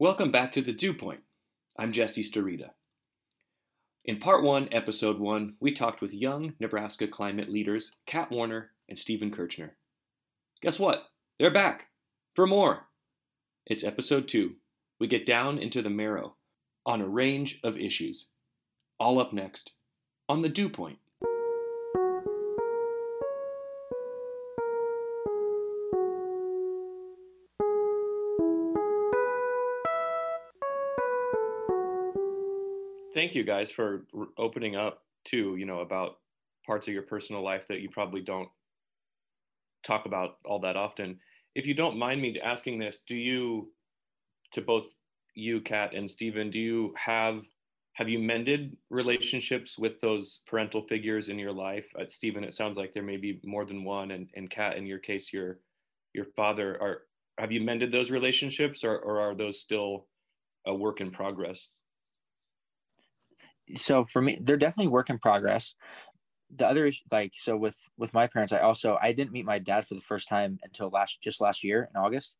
Welcome back to the Do Point. I'm Jesse Starita. In part one, episode one, we talked with young Nebraska climate leaders Kat Woerner and Steven Kirchner. Guess what? They're back for more. It's episode two. We get down into the marrow on a range of issues. All up next on the Do Point. Thank you guys for opening up too, you know, about parts of your personal life that you probably don't talk about all that often. If you don't mind me asking this, do you, to both you, Kat, and Steven, do you have have you mended relationships with those parental figures in your life? Uh, Steven, it sounds like there may be more than one, and, and Kat, in your case, your your father. Are have you mended those relationships, or, or are those still a work in progress? So for me they're definitely work in progress. The other like so with with my parents i also i didn't meet my dad for the first time until last just last year in august.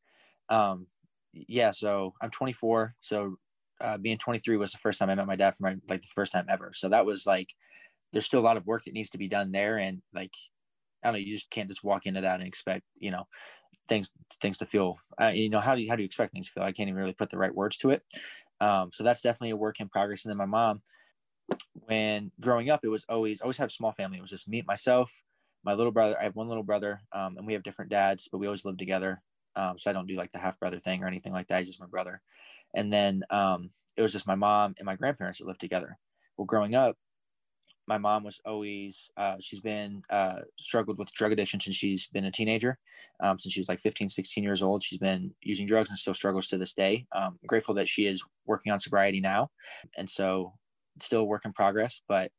Um yeah so i'm 24 so uh, being 23 was the first time i met my dad for my like the first time ever. So that was like there's still a lot of work that needs to be done there and like i don't know you just can't just walk into that and expect you know things things to feel uh, you know how do you how do you expect things to feel? I can't even really put the right words to it. Um so that's definitely a work in progress. And then my mom when growing up, it was always I always had a small family. It was just me, myself, my little brother. I have one little brother, um, and we have different dads, but we always live together. Um, so I don't do like the half brother thing or anything like that. He's just my brother. And then um, it was just my mom and my grandparents that lived together. Well, growing up, my mom was always uh, she's been uh, struggled with drug addiction since she's been a teenager um, since she was like 15 16 years old she's been using drugs and still struggles to this day um, grateful that she is working on sobriety now and so still work in progress, but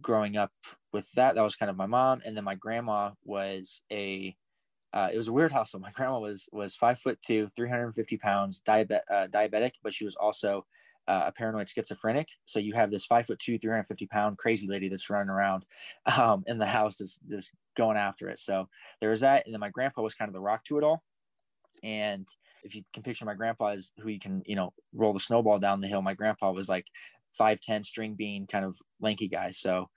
growing up with that, that was kind of my mom. And then my grandma was a, uh, it was a weird hustle. My grandma was, was five foot two, 350 pounds, diabetic, uh, diabetic, but she was also uh, a paranoid schizophrenic. So you have this five foot two, 350 pound crazy lady that's running around um, in the house, just, just going after it. So there was that. And then my grandpa was kind of the rock to it all. And if you can picture my grandpa as who you can, you know, roll the snowball down the hill, my grandpa was like 5'10 string bean kind of lanky guy. So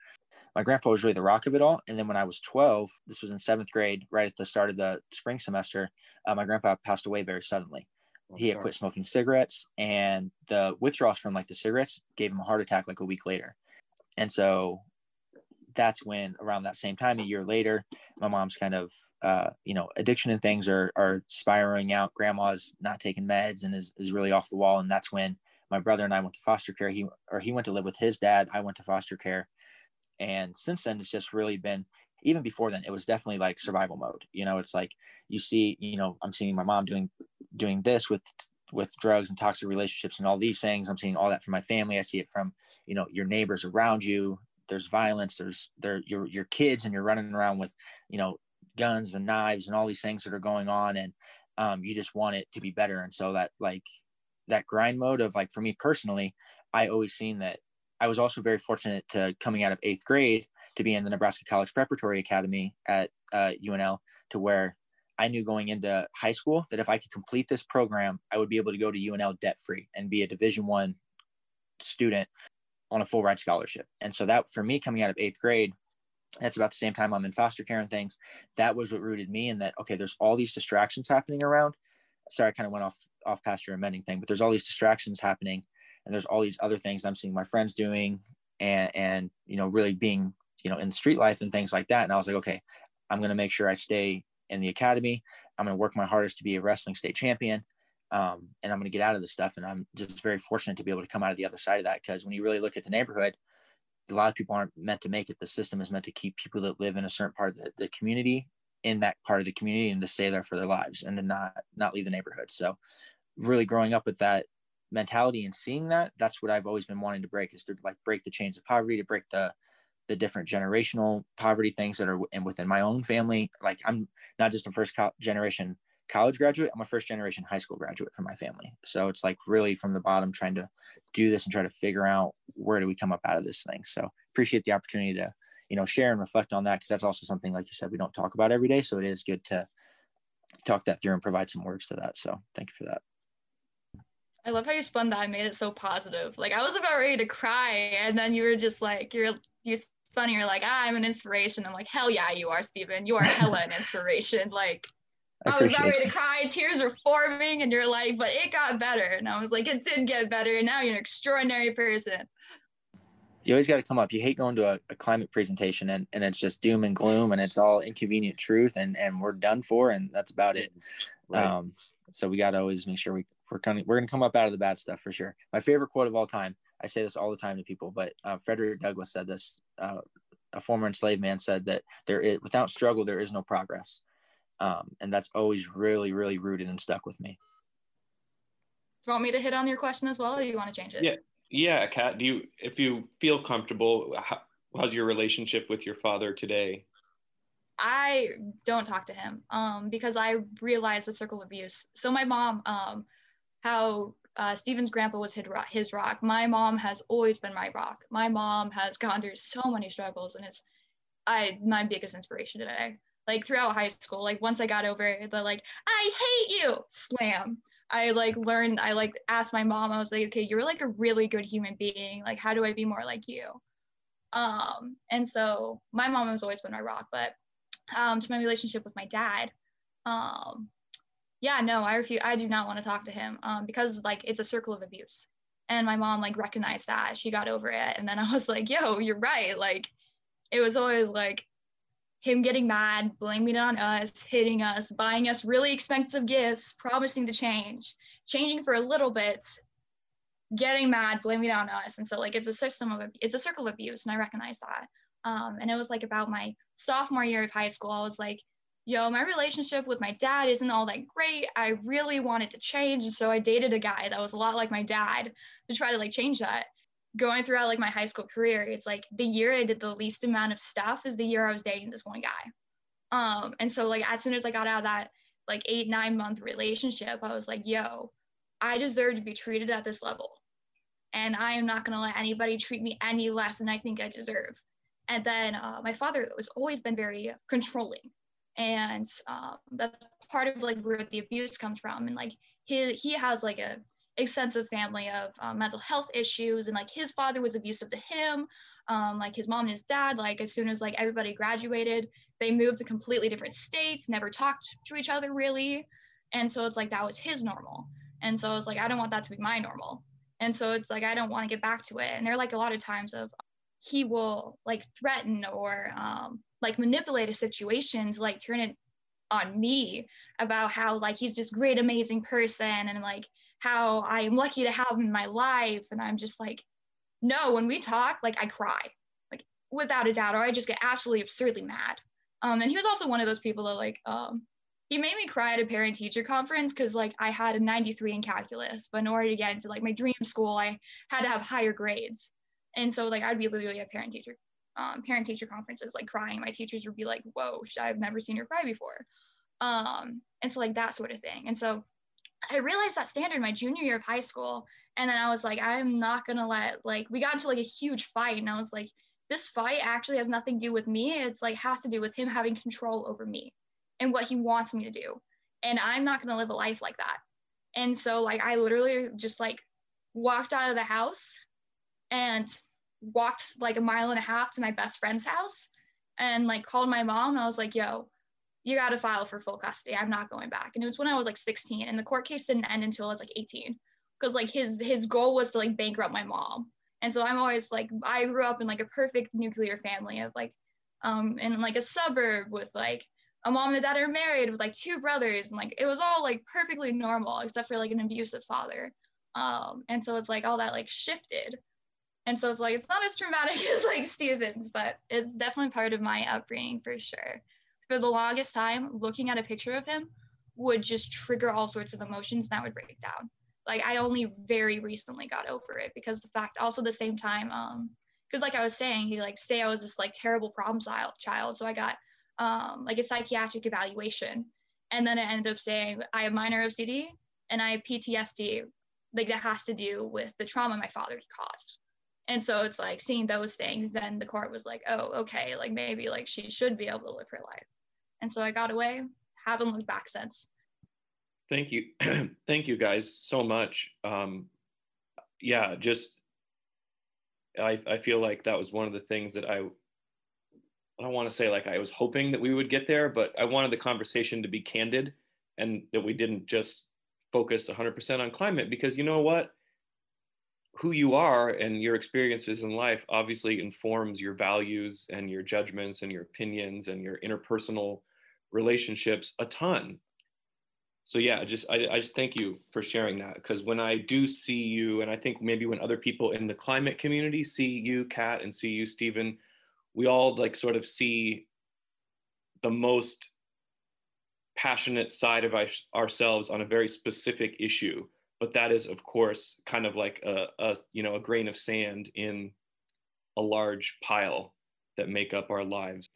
my grandpa was really the rock of it all. And then when I was 12, this was in seventh grade, right at the start of the spring semester, uh, my grandpa passed away very suddenly. Oh, he had quit smoking cigarettes, and the withdrawals from like the cigarettes gave him a heart attack like a week later. And so that's when, around that same time, a year later, my mom's kind of, uh, you know, addiction and things are are spiraling out. Grandma's not taking meds and is, is really off the wall. And that's when my brother and I went to foster care. He or he went to live with his dad. I went to foster care, and since then it's just really been. Even before then, it was definitely like survival mode. You know, it's like you see, you know, I'm seeing my mom doing doing this with with drugs and toxic relationships and all these things. I'm seeing all that from my family. I see it from you know your neighbors around you. There's violence. There's there your your kids and you're running around with you know guns and knives and all these things that are going on and um, you just want it to be better. And so that like that grind mode of like for me personally, I always seen that I was also very fortunate to coming out of eighth grade to be in the Nebraska College Preparatory Academy at uh, UNL to where I knew going into high school that if I could complete this program, I would be able to go to UNL debt free and be a Division one student on a full ride scholarship. And so that for me coming out of eighth grade, that's about the same time I'm in foster care and things. That was what rooted me in that. Okay, there's all these distractions happening around. Sorry, I kind of went off off pasture amending thing, but there's all these distractions happening and there's all these other things I'm seeing my friends doing and, and, you know, really being, you know, in street life and things like that. And I was like, okay, I'm going to make sure I stay in the academy. I'm going to work my hardest to be a wrestling state champion. Um, and I'm going to get out of this stuff. And I'm just very fortunate to be able to come out of the other side of that. Cause when you really look at the neighborhood, a lot of people aren't meant to make it. The system is meant to keep people that live in a certain part of the, the community in that part of the community and to stay there for their lives and to not not leave the neighborhood. So really growing up with that mentality and seeing that, that's what I've always been wanting to break is to like break the chains of poverty, to break the the different generational poverty things that are and within my own family. Like I'm not just a first co- generation college graduate, I'm a first generation high school graduate from my family. So it's like really from the bottom trying to do this and try to figure out where do we come up out of this thing. So appreciate the opportunity to, you know, share and reflect on that because that's also something like you said we don't talk about every day. So it is good to talk that through and provide some words to that. So thank you for that. I love how you spun that and made it so positive. Like I was about ready to cry, and then you were just like, you're you spun. You're like, ah, I'm an inspiration. I'm like, hell yeah, you are, Steven. You are hella an inspiration. Like I, I was about ready to cry. Tears were forming, and you're like, but it got better. And I was like, it did get better. And now you're an extraordinary person. You always got to come up. You hate going to a, a, climate presentation and, and it's just doom and gloom and it's all inconvenient truth and, and we're done for and that's about it. Right. Um, so we got to always make sure we, we're coming, we're going to come up out of the bad stuff for sure. My favorite quote of all time. I say this all the time to people, but uh, Frederick Douglass said this. Uh, a former enslaved man said that there is without struggle there is no progress um, and that's always really really rooted and stuck with me do you want me to hit on your question as well or do you want to change it yeah yeah kat do you if you feel comfortable how, how's your relationship with your father today i don't talk to him um, because i realize the circle of abuse so my mom um, how uh, Steven's grandpa was his rock. My mom has always been my rock. My mom has gone through so many struggles, and it's I my biggest inspiration today. Like throughout high school like once i got over the like i hate you! Slam. I like learned i like asked my mom i was like okay you're like a really good human being. Like how do i be more like you? Um and so my mom has always been my rock but um to my relationship with my dad um yeah no i refuse i do not want to talk to him um because like it's a circle of abuse and my mom like recognized that she got over it and then i was like yo you're right like it was always like him getting mad, blaming it on us, hitting us, buying us really expensive gifts, promising to change, changing for a little bit, getting mad, blaming it on us. And so like it's a system of it's a circle of abuse, and I recognize that. Um, and it was like about my sophomore year of high school. I was like, yo, my relationship with my dad isn't all that great. I really wanted to change. So I dated a guy that was a lot like my dad to try to like change that going throughout like my high school career, it's like the year I did the least amount of stuff is the year I was dating this one guy. Um, and so like as soon as I got out of that like eight, nine month relationship, I was like, yo, I deserve to be treated at this level. And I am not gonna let anybody treat me any less than I think I deserve. And then uh, my father has always been very controlling. And um, that's part of like where the abuse comes from. And like he he has like a extensive family of um, mental health issues. And like his father was abusive to him. Um, like his mom and his dad like as soon as like everybody graduated they moved to completely different states never talked to each other really. And so it's like that was his normal. And so it's like i don't want that to be my normal. And so it's like i don't want to get back to it. And there are like a lot of times of he will like threaten or um, like manipulate a situation to like turn it on me about how like he's just great amazing person and like how I am lucky to have him in my life. And I'm just like, no, when we talk, like I cry, like without a doubt, or I just get absolutely absurdly mad. Um, and he was also one of those people that like, um, he made me cry at a parent teacher conference because like I had a 93 in calculus, but in order to get into like my dream school, I had to have higher grades. And so like I'd be literally a parent teacher um, parent teacher conferences like crying. My teachers would be like, whoa, I've never seen her cry before. Um, and so like that sort of thing. And so I realized that standard my junior year of high school. And then I was like, I'm not gonna let like we got into like a huge fight, and I was like, this fight actually has nothing to do with me. It's like has to do with him having control over me and what he wants me to do. And I'm not gonna live a life like that. And so like I literally just like walked out of the house and walked like a mile and a half to my best friend's house and like called my mom. I was like, yo, you got to file for full custody. I'm not going back. And it was when I was like 16, and the court case didn't end until I was like 18, because like his his goal was to like bankrupt my mom. And so I'm always like, I grew up in like a perfect nuclear family of like, um, in like a suburb with like a mom and a dad are married with like two brothers, and like it was all like perfectly normal except for like an abusive father. Um, and so it's like all that like shifted. And so it's like it's not as traumatic as like Stevens, but it's definitely part of my upbringing for sure for the longest time, looking at a picture of him would just trigger all sorts of emotions and that would break down. Like I only very recently got over it because the fact also the same time, um, because like I was saying, he like say I was this like terrible problem child. So I got um like a psychiatric evaluation. And then it ended up saying I have minor OCD and I have PTSD, like that has to do with the trauma my father caused. And so it's like seeing those things, then the court was like, oh, okay, like maybe like she should be able to live her life. And so I got away, haven't looked back since. Thank you. Thank you guys so much. Um, yeah, just I, I feel like that was one of the things that I I don't want to say like I was hoping that we would get there, but I wanted the conversation to be candid and that we didn't just focus 100% on climate because you know what? Who you are and your experiences in life obviously informs your values and your judgments and your opinions and your interpersonal relationships a ton. So yeah just I, I just thank you for sharing that because when i do see you and i think maybe when other people in the climate community see you kat and see you stephen we all like sort of see the most passionate side of ourselves on a very specific issue but that is of course kind of like a, a you know a grain of sand in a large pile that make up our lives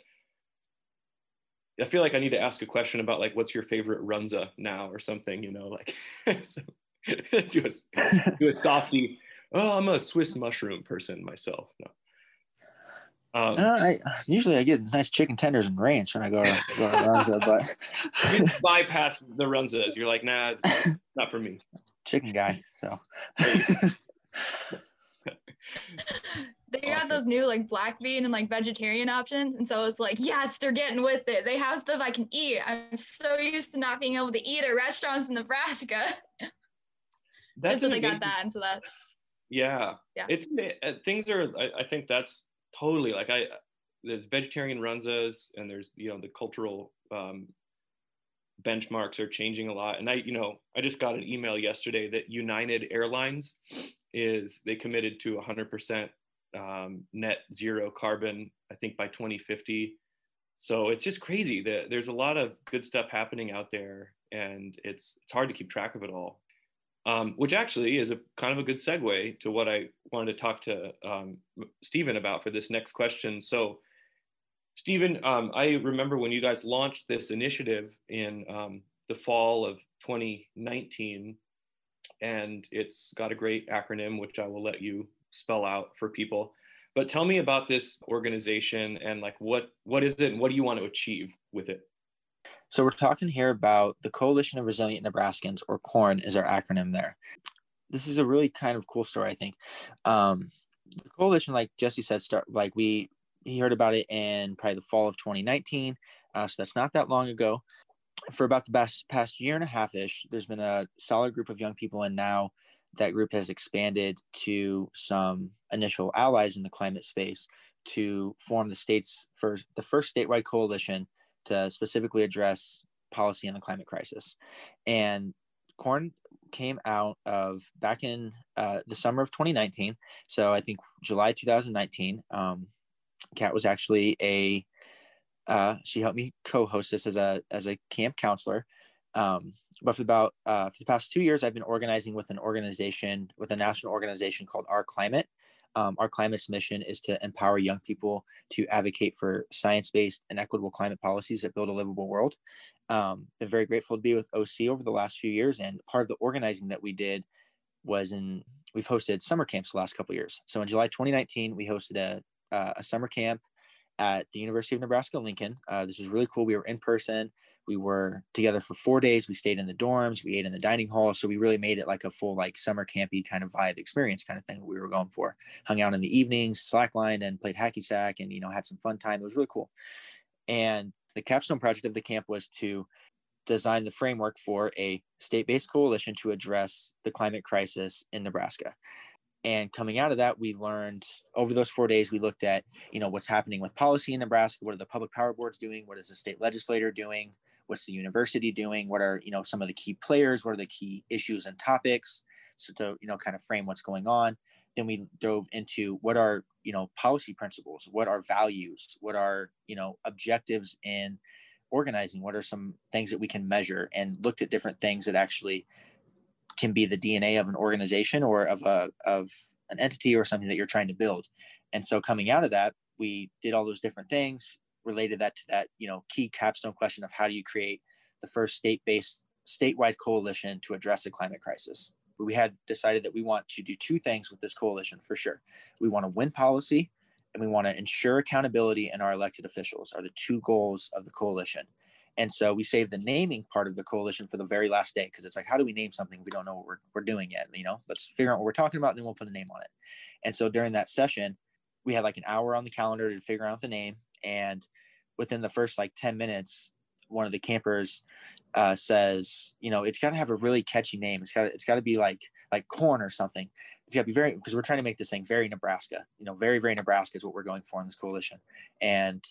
I feel like I need to ask a question about like what's your favorite runza now or something, you know, like so, do a do a softy. Oh, I'm a Swiss mushroom person myself. No. Um, uh, I, usually I get nice chicken tenders and ranch when I go to, go Runza, but you bypass the Runzas. You're like, nah, not for me. Chicken guy. So. They got those new like black bean and like vegetarian options and so it's like yes they're getting with it. They have stuff i can eat. I'm so used to not being able to eat at restaurants in nebraska. That's and so they got that and so that. Yeah. Yeah. It's it, uh, things are I, I, think that's totally like i there's vegetarian runzas and there's you know the cultural um, benchmarks are changing a lot and i you know i just got an email yesterday that united airlines is they committed to 100% um, net zero carbon, I think by 2050. So it's just crazy that there's a lot of good stuff happening out there, and it's it's hard to keep track of it all. Um, which actually is a kind of a good segue to what I wanted to talk to um, Steven about for this next question. So, Steven, um, I remember when you guys launched this initiative in um, the fall of 2019, and it's got a great acronym, which I will let you spell out for people. But tell me about this organization and like what what is it and what do you want to achieve with it? So we're talking here about the Coalition of Resilient Nebraskans, or CORN is our acronym there. This is a really kind of cool story, I think. Um, the coalition, like Jesse said, start like we he heard about it in probably the fall of 2019. Uh, so that's not that long ago. For about the past past year and a half ish, there's been a solid group of young people, and now that group has expanded to some initial allies in the climate space to form the state's first the first statewide coalition to specifically address policy on the climate crisis and corn came out of back in uh, the summer of 2019 so i think july 2019 um, kat was actually a uh, she helped me co-host this as a as a camp counselor um, but for about uh, for the past two years, I've been organizing with an organization, with a national organization called Our Climate. Um, our climate's mission is to empower young people to advocate for science-based and equitable climate policies that build a livable world. Um, been very grateful to be with OC over the last few years, and part of the organizing that we did was in we've hosted summer camps the last couple years. So in July 2019, we hosted a uh, a summer camp at the University of Nebraska Lincoln. Uh, this was really cool. We were in person. We were together for four days. We stayed in the dorms. We ate in the dining hall. So we really made it like a full like summer campy kind of vibe experience kind of thing we were going for. Hung out in the evenings, slacklined and played hacky sack and, you know, had some fun time. It was really cool. And the capstone project of the camp was to design the framework for a state-based coalition to address the climate crisis in Nebraska and coming out of that we learned over those four days we looked at you know what's happening with policy in nebraska. What are the public power boards doing? What is the state legislator doing? What's the university doing? What are you know some of the key players? What are the key issues and topics? So to you know kind of frame what's going on. Then we dove into what are you know policy principles? What are values? What are you know objectives in organizing? What are some things that we can measure? And looked at different things that actually can be the dna of an organization or of a of an entity or something that you're trying to build. And so coming out of that we did all those different things related that to that you know key capstone question of how do you create the first state-based statewide coalition to address the climate crisis. We had decided that we want to do two things with this coalition for sure. We want to win policy and we want to ensure accountability in our elected officials are the two goals of the coalition And so we saved the naming part of the coalition for the very last day because it's like, how do we name something we don't know what we're, we're doing yet? You know, let's figure out what we're talking about, and then we'll put a name on it. And so during that session, we had like an hour on the calendar to figure out the name. And within the first like 10 minutes, one of the campers uh, says, you know, it's got to have a really catchy name. It's got it's got to be like like corn or something. It's got to be very because we're trying to make this thing very Nebraska. You know, very very Nebraska is what we're going for in this coalition. And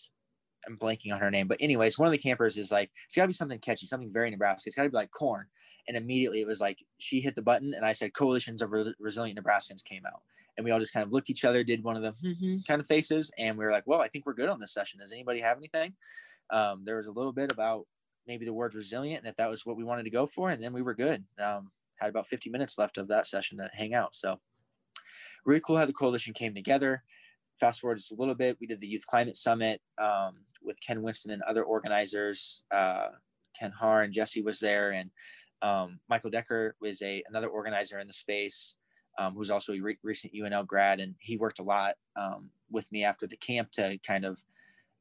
I'm blanking on her name, but anyways, one of the campers is like, it's got to be something catchy, something very Nebraska. It's got to be like corn. And immediately it was like she hit the button, and I said, "Coalitions of Re- Resilient Nebraskans" came out, and we all just kind of looked each other, did one of the mm-hmm kind of faces, and we were like, "Well, I think we're good on this session. Does anybody have anything?" Um, there was a little bit about maybe the word resilient and if that was what we wanted to go for and then we were good um, had about 50 minutes left of that session to hang out so really cool how the coalition came together fast forward just a little bit we did the youth climate summit um, with ken winston and other organizers uh, ken har and jesse was there and um, michael decker was a another organizer in the space um, who's also a re- recent unl grad and he worked a lot um, with me after the camp to kind of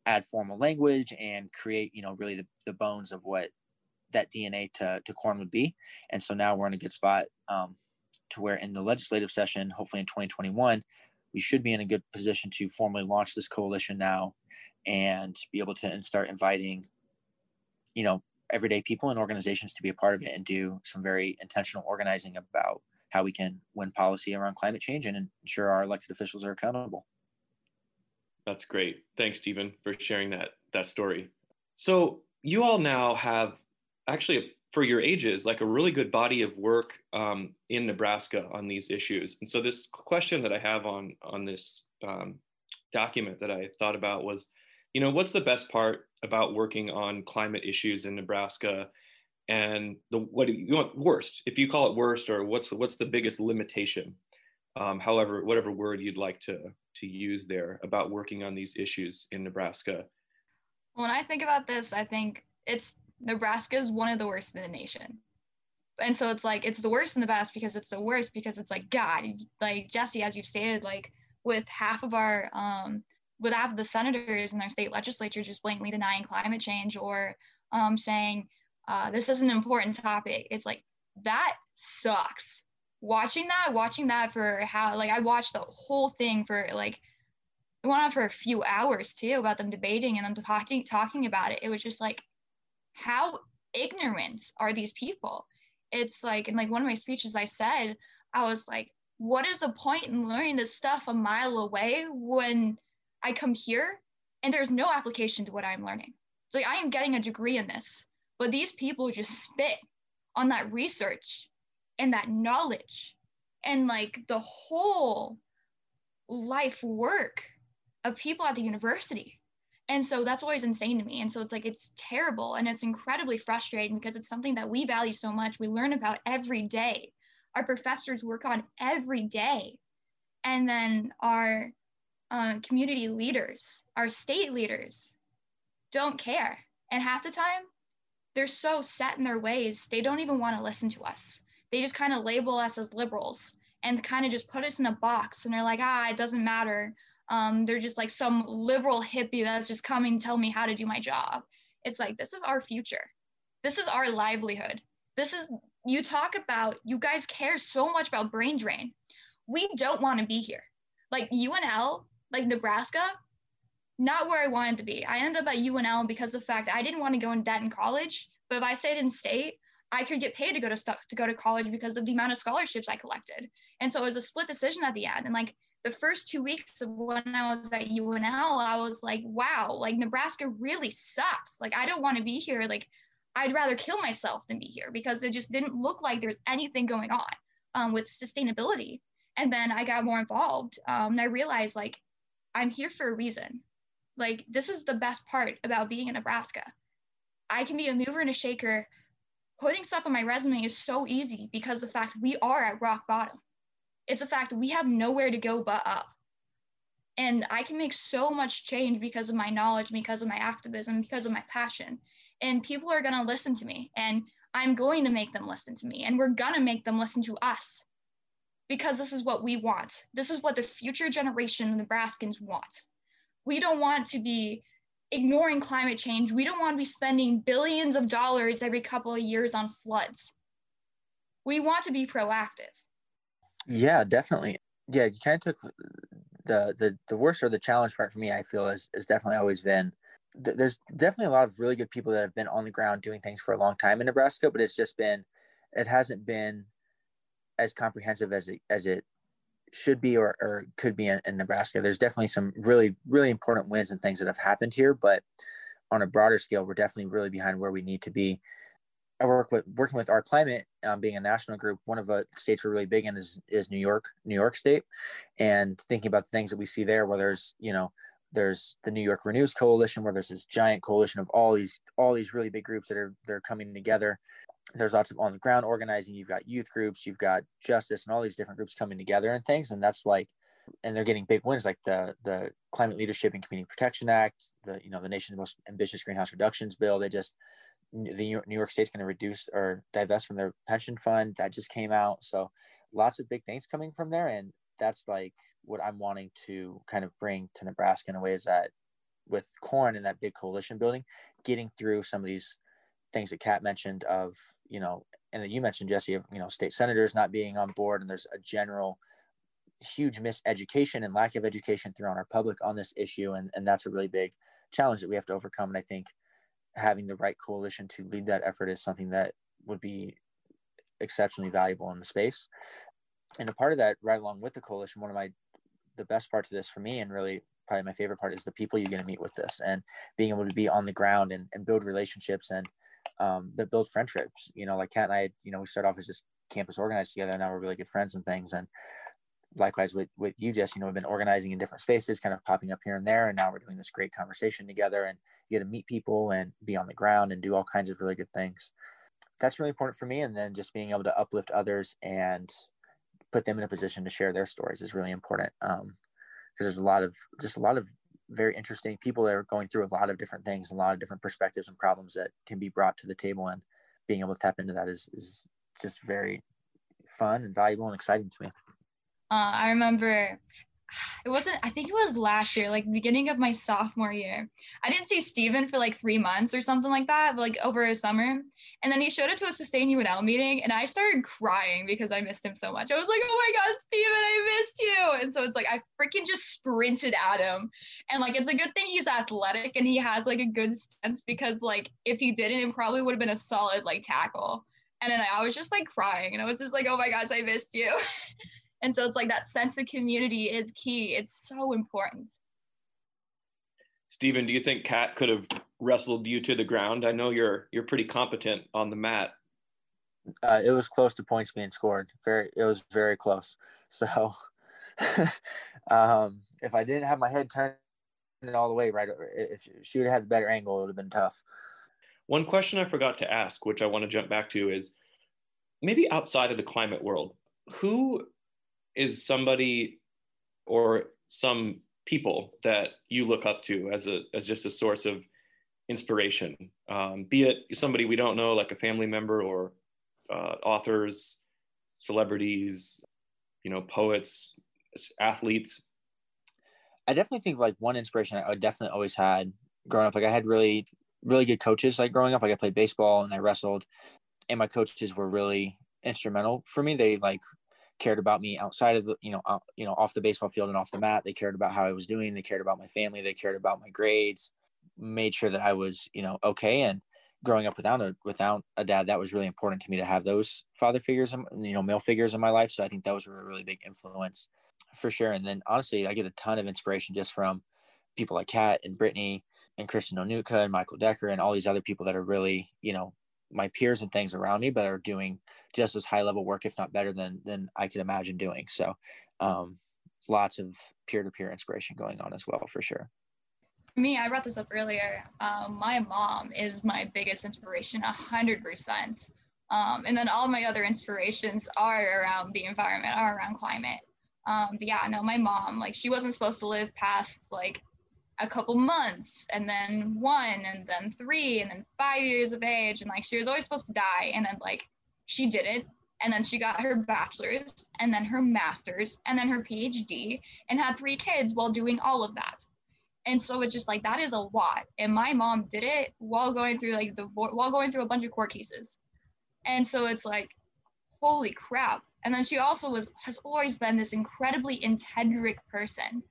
add formal language and create, you know, really the, the bones of what that DNA to, to corn would be. And so now we're in a good spot um, to where in the legislative session, hopefully in 2021, we should be in a good position to formally launch this coalition now and be able to and start inviting, you know, everyday people and organizations to be a part of it and do some very intentional organizing about how we can win policy around climate change and ensure our elected officials are accountable. That's great. Thanks, Steven, for sharing that that story. So you all now have actually for your ages like a really good body of work um, in Nebraska on these issues. And so this question that I have on on this um, document that I thought about was, you know, what's the best part about working on climate issues in Nebraska? And the what do you want worst, if you call it worst, or what's the, what's the biggest limitation? Um, however, whatever word you'd like to to use there about working on these issues in Nebraska? When I think about this, I think it's Nebraska is one of the worst in the nation. And so it's like it's the worst and the best because it's the worst because it's like God, like Jesse, as you've stated, like with half of our um with half of the senators in our state legislature just blatantly denying climate change or um saying uh, this is an important topic. It's like that sucks watching that, watching that for how like I watched the whole thing for like it went on for a few hours too about them debating and them talking talking about it. It was just like how ignorant are these people? It's like in like one of my speeches I said, I was like, what is the point in learning this stuff a mile away when I come here and there's no application to what I'm learning? It's like I am getting a degree in this, but these people just spit on that research and that knowledge and like the whole life work of people at the university. And so that's always insane to me. And so it's like, it's terrible and it's incredibly frustrating because it's something that we value so much. We learn about every day. Our professors work on every day. And then our uh, community leaders, our state leaders don't care. And half the time, they're so set in their ways, they don't even want to listen to us they just kind of label us as liberals and kind of just put us in a box and they're like ah it doesn't matter um, they're just like some liberal hippie that's just coming tell me how to do my job. It's like this is our future. This is our livelihood. This is you talk about you guys care so much about brain drain. We don't want to be here. Like unl like nebraska not where i wanted to be. I ended up at unl because of the fact i didn't want to go in debt in college but if i stayed in state I could get paid to go to stuff to go to college because of the amount of scholarships I collected. And so it was a split decision at the end. And like the first two weeks of when I was at UNL, I was like, wow, like Nebraska really sucks. Like I don't want to be here. Like I'd rather kill myself than be here because it just didn't look like there's anything going on um, with sustainability. And then I got more involved um, and I realized like I'm here for a reason. Like this is the best part about being in Nebraska. I can be a mover and a shaker putting stuff on my resume is so easy because the fact we are at rock bottom. It's a fact that we have nowhere to go but up. And I can make so much change because of my knowledge, because of my activism, because of my passion. And people are going to listen to me. And I'm going to make them listen to me. And we're going to make them listen to us because this is what we want. This is what the future generation of Nebraskans want. We don't want to be ignoring climate change. We don't want to be spending billions of dollars every couple of years on floods. We want to be proactive. Yeah, definitely. Yeah, you kind of took the the the worst or the challenge part for me. I feel is is definitely always been. There's definitely a lot of really good people that have been on the ground doing things for a long time in Nebraska, but it's just been, it hasn't been as comprehensive as it as it should be or, or could be in, in, Nebraska. There's definitely some really, really important wins and things that have happened here, but on a broader scale, we're definitely really behind where we need to be. I work with working with our climate, um, being a national group. One of the states we're really big in is is New York, New York State, and thinking about the things that we see there, where there's you know there's the New York Renews Coalition, where there's this giant coalition of all these all these really big groups that are they're coming together. There's lots of on the ground organizing. You've got youth groups you've got justice and all these different groups coming together and things. And that's like and they're getting big wins like the the climate leadership and community protection act the you know the nation's most ambitious greenhouse reductions bill. They just the new york state's going to reduce or divest from their pension fund that just came out so lots of big things coming from there and that's like what i'm wanting to kind of bring to nebraska in a way is that with corn and that big coalition building getting through some of these things that Kat mentioned of, you know, and that you mentioned, Jesse, of, you know, state senators not being on board and there's a general huge miseducation and lack of education throughout our public on this issue. And, and that's a really big challenge that we have to overcome. And I think having the right coalition to lead that effort is something that would be exceptionally valuable in the space. And a part of that, right along with the coalition, one of my the best part of this for me and really probably my favorite part is the people you're going to meet with this and being able to be on the ground and, and build relationships and um, that build friendships. You know, like Kat and I, you know, we started off as just campus organized together, and now we're really good friends and things. And likewise with with you, Jess, you know, we've been organizing in different spaces, kind of popping up here and there, and now we're doing this great conversation together, and you get to meet people and be on the ground and do all kinds of really good things. That's really important for me, and then just being able to uplift others and put them in a position to share their stories is really important. Um, because there's a lot of just a lot of very interesting people that are going through a lot of different things, a lot of different perspectives and problems that can be brought to the table. And being able to tap into that is, is just very fun and valuable and exciting to me. Uh, I remember it wasn't i think it was last year like beginning of my sophomore year. I didn't see steven for like three months or something like that like over a summer. And then he showed up to a sustain unl meeting and i started crying because i missed him so much. I was like oh my god steven i missed you! And so it's like i freaking just sprinted at him. And like it's a good thing he's athletic and he has like a good stance because like if he didn't it probably would have been a solid like tackle. And then I was just like crying and I was just like, oh my gosh, I missed you. And so it's like that sense of community is key. It's so important. Steven, do you think Kat could have wrestled you to the ground? I know you're you're pretty competent on the mat. Uh, it was close to points being scored. Very, it was very close. So, um, if I didn't have my head turned all the way right, if she would have had the better angle, it would have been tough. One question I forgot to ask, which I want to jump back to, is maybe outside of the climate world, who is somebody or some people that you look up to as a as just a source of inspiration. Um, be it somebody we don't know like a family member or uh, authors celebrities you know poets athletes. I definitely think like one inspiration i definitely always had growing up like i had really really good coaches like growing up. Like i played baseball and i wrestled and my coaches were really instrumental for me. They like cared about me outside of the you know out, you know off the baseball field and off the mat. They cared about how i was doing. They cared about my family. They cared about my grades. Made sure that i was you know okay. And growing up without a without a dad that was really important to me to have those father figures and you know male figures in my life. So i think those were a really big influence for sure. And then honestly i get a ton of inspiration just from people like kat and brittany and kristen onuka and michael decker and all these other people that are really you know my peers and things around me, but are doing just as high level work, if not better than than I could imagine doing. So, um, lots of peer to peer inspiration going on as well, for sure. Me, I brought this up earlier. Um, my mom is my biggest inspiration, a hundred percent. Um, and then all my other inspirations are around the environment, are around climate. Um, but yeah, no, my mom, like she wasn't supposed to live past like a couple months and then one and then three and then five years of age and like she was always supposed to die and then like she didn't and then she got her bachelor's and then her master's and then her phd and had three kids while doing all of that And so it's just like that is a lot. And my mom did it while going through like the while going through a bunch of court cases. And so it's like, holy crap. And then she also was has always been this incredibly integric person.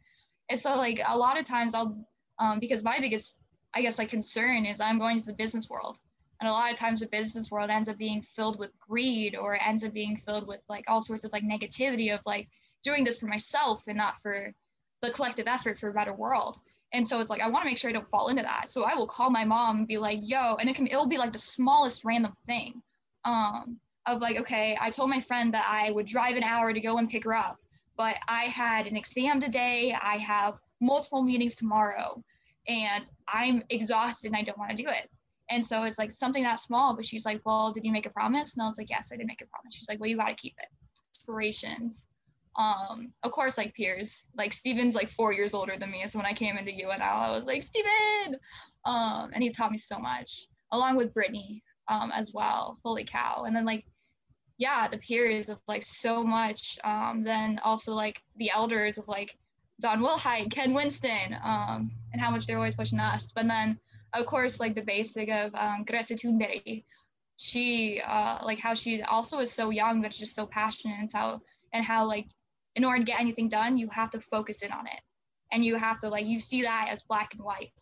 And so like a lot of times I'll um, because my biggest I guess like concern is I'm going to the business world. And a lot of times the business world ends up being filled with greed or ends up being filled with like all sorts of like negativity of like doing this for myself and not for the collective effort for a better world. And so it's like I want to make sure I don't fall into that. So I will call my mom and be like, "Yo," and it can it'll be like the smallest random thing, um, of like, okay, I told my friend that I would drive an hour to go and pick her up, but I had an exam today. I have multiple meetings tomorrow, and I'm exhausted and I don't want to do it. And so it's like something that small, but she's like, "Well, did you make a promise?" And I was like, "Yes, I did make a promise." She's like, "Well, you got to keep it." Inspirations um of course like peers like steven's like four years older than me so when i came into unl i was like steven um and he taught me so much along with brittany um as well holy cow and then like yeah the peers of like so much um then also like the elders of like don wilhite ken winston um and how much they're always pushing us but then of course like the basic of um Greta Thunberg she uh like how she also is so young but just so passionate and how and how like in order to get anything done, you have to focus in on it. And you have to like you see that as black and white.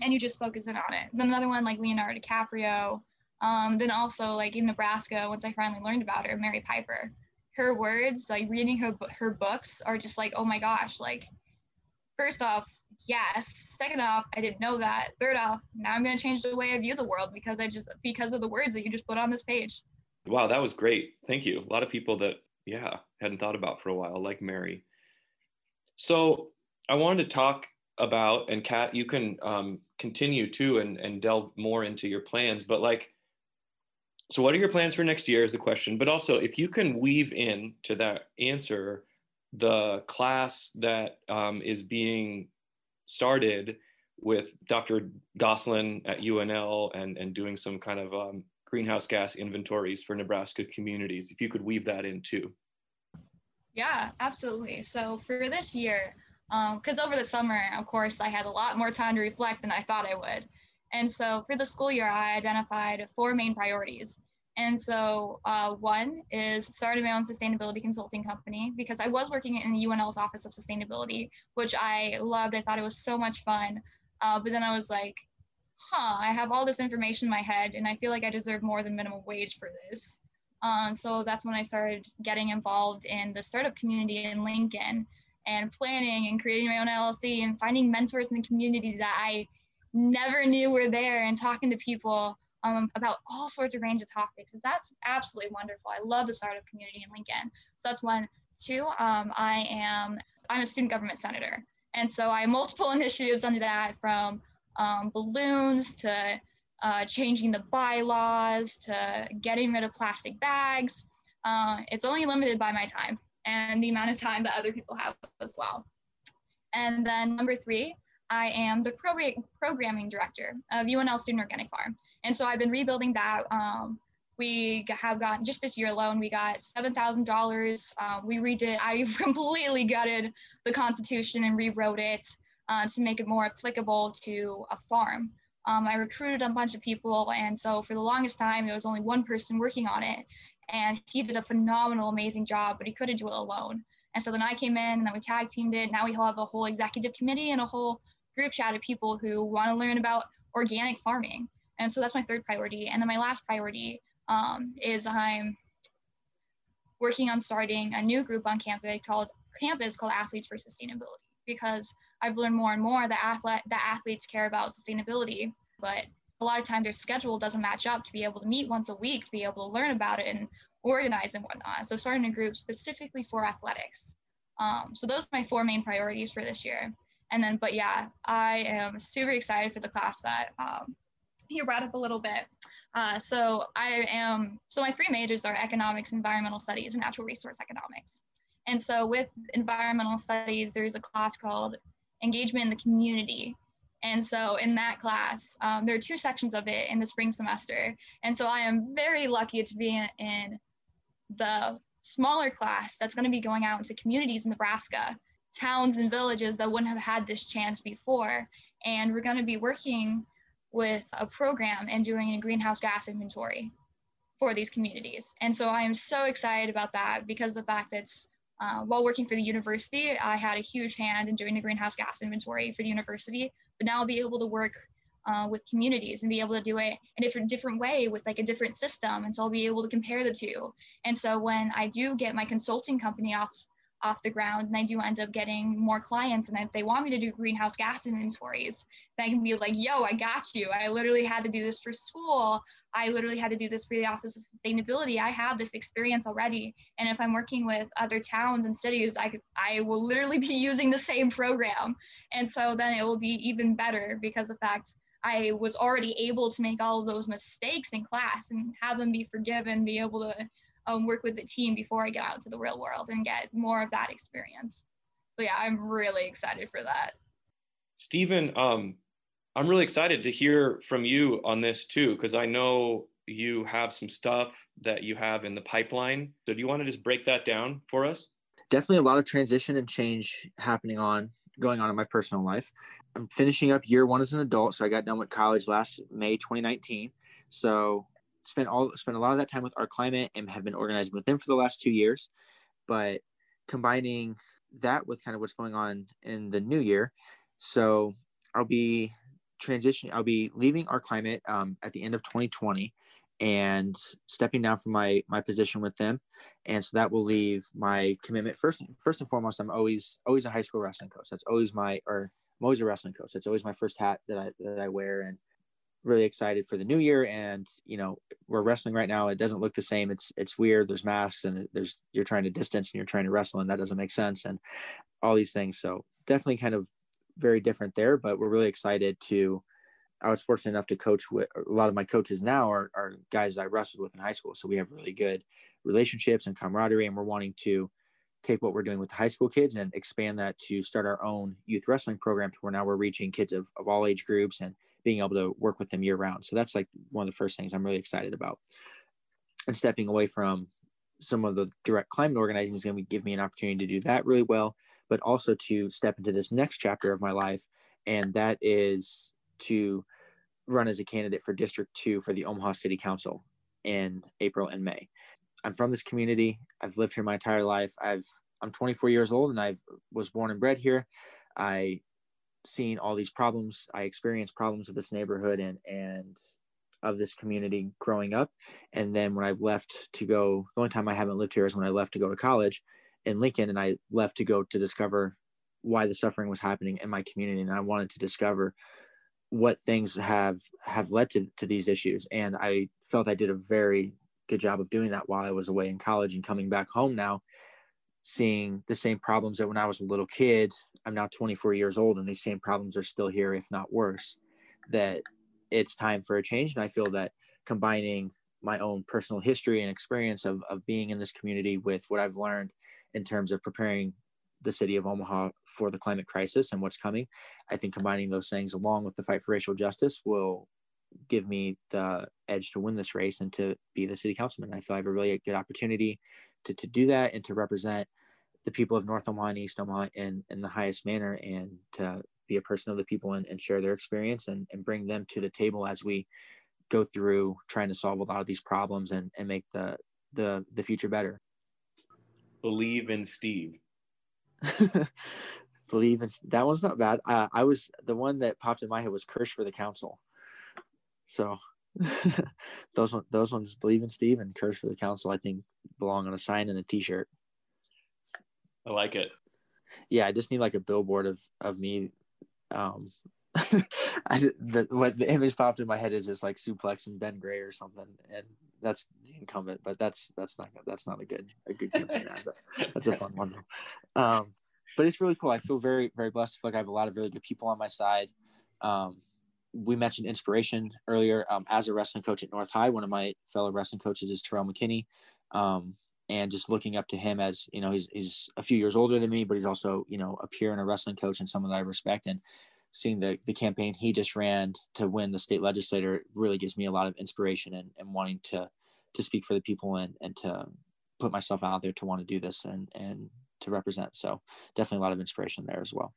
And you just focus in on it. Then another one like Leonardo DiCaprio. Um, then also like in Nebraska, once I finally learned about her, Mary Pipher. Her words, like reading her her books are just like, oh my gosh, like first off, yes. Second off, I didn't know that. Third off, now I'm gonna change the way I view the world because I just because of the words that you just put on this page. Wow, that was great. Thank you. A lot of people that yeah hadn't thought about for a while like mary so i wanted to talk about and kat you can um, continue too and, and delve more into your plans but like so what are your plans for next year is the question but also if you can weave in to that answer the class that um, is being started with dr goslin at unl and, and doing some kind of um, greenhouse gas inventories for Nebraska communities. If you could weave that in too. Yeah, absolutely. So for this year, because um, over the summer, of course, I had a lot more time to reflect than I thought I would. And so for the school year, I identified four main priorities. And so uh, one is starting my own sustainability consulting company because I was working in the UNL's Office of Sustainability, which I loved. I thought it was so much fun. Uh, but then I was like, huh, I have all this information in my head and I feel like I deserve more than minimum wage for this. Um, so that's when I started getting involved in the startup community in Lincoln and planning and creating my own LLC and finding mentors in the community that I never knew we were there and talking to people um, about all sorts of range of topics. That's absolutely wonderful. I love the startup community in Lincoln. So that's one. Two, um, I am I'm a student government senator, and so I have multiple initiatives under that from um, balloons to uh, changing the bylaws to getting rid of plastic bags. Uh, it's only limited by my time and the amount of time that other people have as well. And then number three, I am the pro- programming director of UNL Student Organic Farm. And so I've been rebuilding that. Um, we have gotten, just this year alone, we got $7,000. Uh, we redid, I completely gutted the Constitution and rewrote it uh, to make it more applicable to a farm. Um, I recruited a bunch of people, and so for the longest time, there was only one person working on it, and he did a phenomenal, amazing job, but he couldn't do it alone. And so then I came in, and then we tag teamed it. Now we have a whole executive committee and a whole group chat of people who want to learn about organic farming. And so that's my third priority. And then my last priority um, is I'm working on starting a new group on campus called campus called Athletes for Sustainability because I've learned more and more that athlete that athletes care about sustainability, but a lot of time their schedule doesn't match up to be able to meet once a week to be able to learn about it and organize and whatnot. So starting a group specifically for athletics. Um, so those are my four main priorities for this year. And then, but yeah, I am super excited for the class that um, you brought up a little bit. Uh, so I am, so my three majors are economics, environmental studies, and natural resource economics. And so with environmental studies, there's a class called engagement in the community. And so in that class, um, there are two sections of it in the spring semester. And so I am very lucky to be in, in the smaller class that's going to be going out into communities in Nebraska towns and villages that wouldn't have had this chance before. And we're going to be working with a program and doing a greenhouse gas inventory for these communities. And so I am so excited about that because the fact that uh, while working for the university, I had a huge hand in doing the greenhouse gas inventory for the university, but now I'll be able to work uh, with communities and be able to do it in a different, different way with like a different system. And so I'll be able to compare the two. And so when I do get my consulting company off off the ground and I do end up getting more clients and if they want me to do greenhouse gas inventories, then I can be like, yo, I got you. I literally had to do this for school. I literally had to do this for the Office of Sustainability. I have this experience already. And if I'm working with other towns and cities, I could, I will literally be using the same program. And so then it will be even better because the fact I was already able to make all of those mistakes in class and have them be forgiven, be able to um, work with the team before I get out to the real world and get more of that experience. So yeah, I'm really excited for that. Steven, um, I'm really excited to hear from you on this too, because I know you have some stuff that you have in the pipeline. So do you want to just break that down for us? Definitely a lot of transition and change happening on going on in my personal life. I'm finishing up year one as an adult, so I got done with college last May 2019. So spent all spent a lot of that time with our climate and have been organizing with them for the last two years. But combining that with kind of what's going on in the new year, so I'll be transitioning. I'll be leaving our climate um, at the end of 2020 and stepping down from my my position with them and so that will leave my commitment first first and foremost i'm always always a high school wrestling coach that's always my or i'm always a wrestling coach that's always my first hat that i that i wear and really excited for the new year and you know we're wrestling right now. It doesn't look the same. It's it's weird. There's masks and there's you're trying to distance and you're trying to wrestle and that doesn't make sense and all these things. So definitely kind of very different there but we're really excited to i was fortunate enough to coach with a lot of my coaches now are, are guys i wrestled with in high school. So we have really good relationships and camaraderie and we're wanting to take what we're doing with the high school kids and expand that to start our own youth wrestling program to where now we're reaching kids of, of all age groups and being able to work with them year round. So that's like one of the first things I'm really excited about. And stepping away from some of the direct climate organizing is going to give me an opportunity to do that really well, but also to step into this next chapter of my life. And that is to run as a candidate for District 2 for the Omaha City Council in April and May. I'm from this community. I've lived here my entire life. I've I'm 24 years old and I was born and bred here. I seeing all these problems. I experienced problems of this neighborhood and and of this community growing up. And then when I left to go, the only time I haven't lived here is when I left to go to college in Lincoln, and I left to go to discover why the suffering was happening in my community, and I wanted to discover what things have have led to, to these issues. And I felt I did a very good job of doing that while I was away in college and coming back home now seeing the same problems that when I was a little kid, I'm now 24 years old and these same problems are still here, if not worse, that it's time for a change. And I feel that combining my own personal history and experience of, of being in this community with what I've learned in terms of preparing the city of Omaha for the climate crisis and what's coming, I think combining those things along with the fight for racial justice will give me the edge to win this race and to be the city councilman. I feel I have a really good opportunity to, to do that and to represent the people of North Omaha and East Omaha in, in the highest manner and to be a person of the people and, and share their experience and, and bring them to the table as we go through trying to solve a lot of these problems and, and make the, the, the future better. Believe in Steve. Believe in that one's not bad. Uh, I was the one that popped in my head was Kirsch for the council. So those one, those ones believe in Steve and Curse for the Council. I think belong on a sign and a T-shirt. I like it. Yeah, I just need like a billboard of of me. Um, I the what the image popped in my head is just like suplex and Ben Gray or something, and that's the incumbent. But that's that's not that's not a good a good campaign ad. That's a fun one. Um, but it's really cool. I feel very very blessed. I feel like I have a lot of really good people on my side. Um, we mentioned inspiration earlier. Um, as a wrestling coach at North High, one of my fellow wrestling coaches is Terrell McKinney. Um, and just looking up to him as, you know, he's, he's a few years older than me, but he's also, you know, a peer and a wrestling coach and someone that I respect. And seeing the, the campaign he just ran to win the state legislator really gives me a lot of inspiration and, and wanting to, to speak for the people and, and to put myself out there to want to do this and, and to represent. So definitely a lot of inspiration there as well.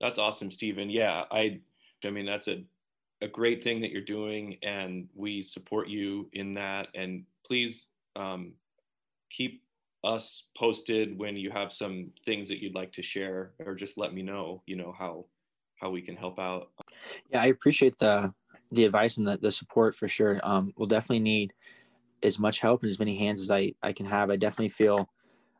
That's awesome, Steven. Yeah, I, I mean, that's a, a great thing that you're doing, and we support you in that. And please um, keep us posted when you have some things that you'd like to share, or just let me know. You know how how we can help out. Yeah, I appreciate the the advice and the, the support for sure. Um, we'll definitely need as much help and as many hands as I, I can have. I definitely feel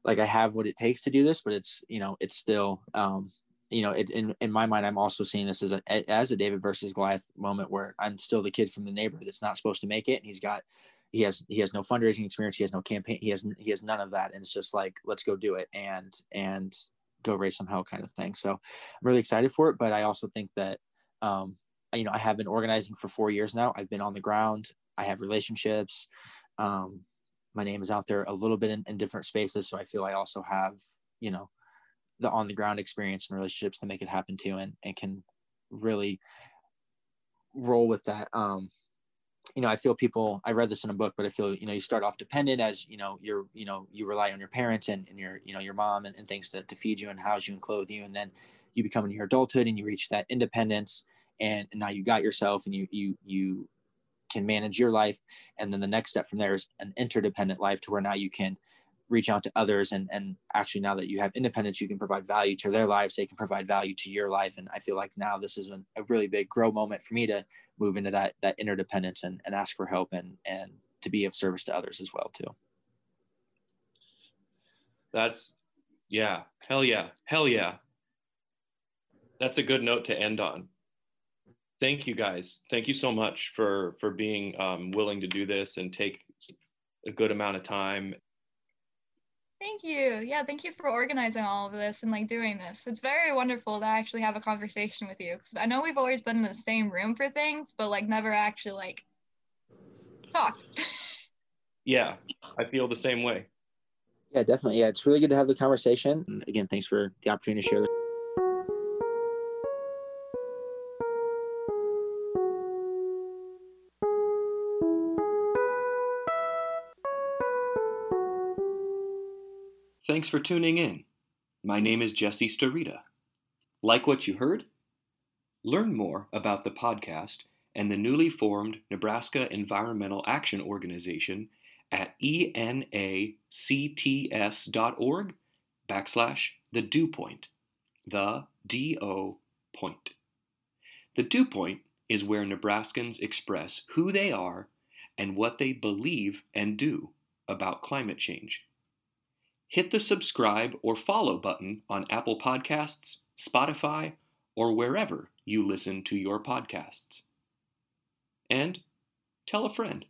like I have what it takes to do this, but it's, you know, it's still, um, you know, it, in, in my mind, I'm also seeing this as a, as a David versus Goliath moment where I'm still the kid from the neighborhood that's not supposed to make it. And he's got, he has, he has no fundraising experience. He has no campaign. He has, he has none of that. And it's just like, let's go do it and, and go raise some hell kind of thing. So I'm really excited for it. But I also think that, um, you know, I have been organizing for four years now. I've been on the ground. I have relationships. Um, my name is out there a little bit in, in different spaces. So I feel I also have, you know, the on the ground experience and relationships to make it happen too and, and can really roll with that. Um, you know, I feel people, I read this in a book, but I feel, you know, you start off dependent as, you know, you're, you know, you rely on your parents and, and your, you know, your mom and, and things to, to feed you and house you and clothe you. And then you become in your adulthood and you reach that independence and, and now you got yourself and you, you, you can manage your life. And then the next step from there is an interdependent life to where now you can reach out to others and and actually now that you have independence you can provide value to their lives they can provide value to your life and i feel like now this is an, a really big grow moment for me to move into that that interdependence and, and ask for help and and to be of service to others as well too that's yeah hell yeah hell yeah that's a good note to end on thank you guys. Thank you so much for for being um, willing to do this and take a good amount of time. Thank you. Yeah, thank you for organizing all of this and like doing this. It's very wonderful to actually have a conversation with you because I know we've always been in the same room for things, but like never actually like talked. yeah, I feel the same way. Yeah, definitely. Yeah, it's really good to have the conversation. And again, thanks for the opportunity to share this. Thanks for tuning in. My name is Jesse Starita. Like what you heard? Learn more about the podcast and the newly formed Nebraska Environmental Action Organization at enacts.org backslash the Do Point, the D-O point. The Do Point is where Nebraskans express who they are and what they believe and do about climate change hit the subscribe or follow button on Apple Podcasts, Spotify, or wherever you listen to your podcasts. And tell a friend.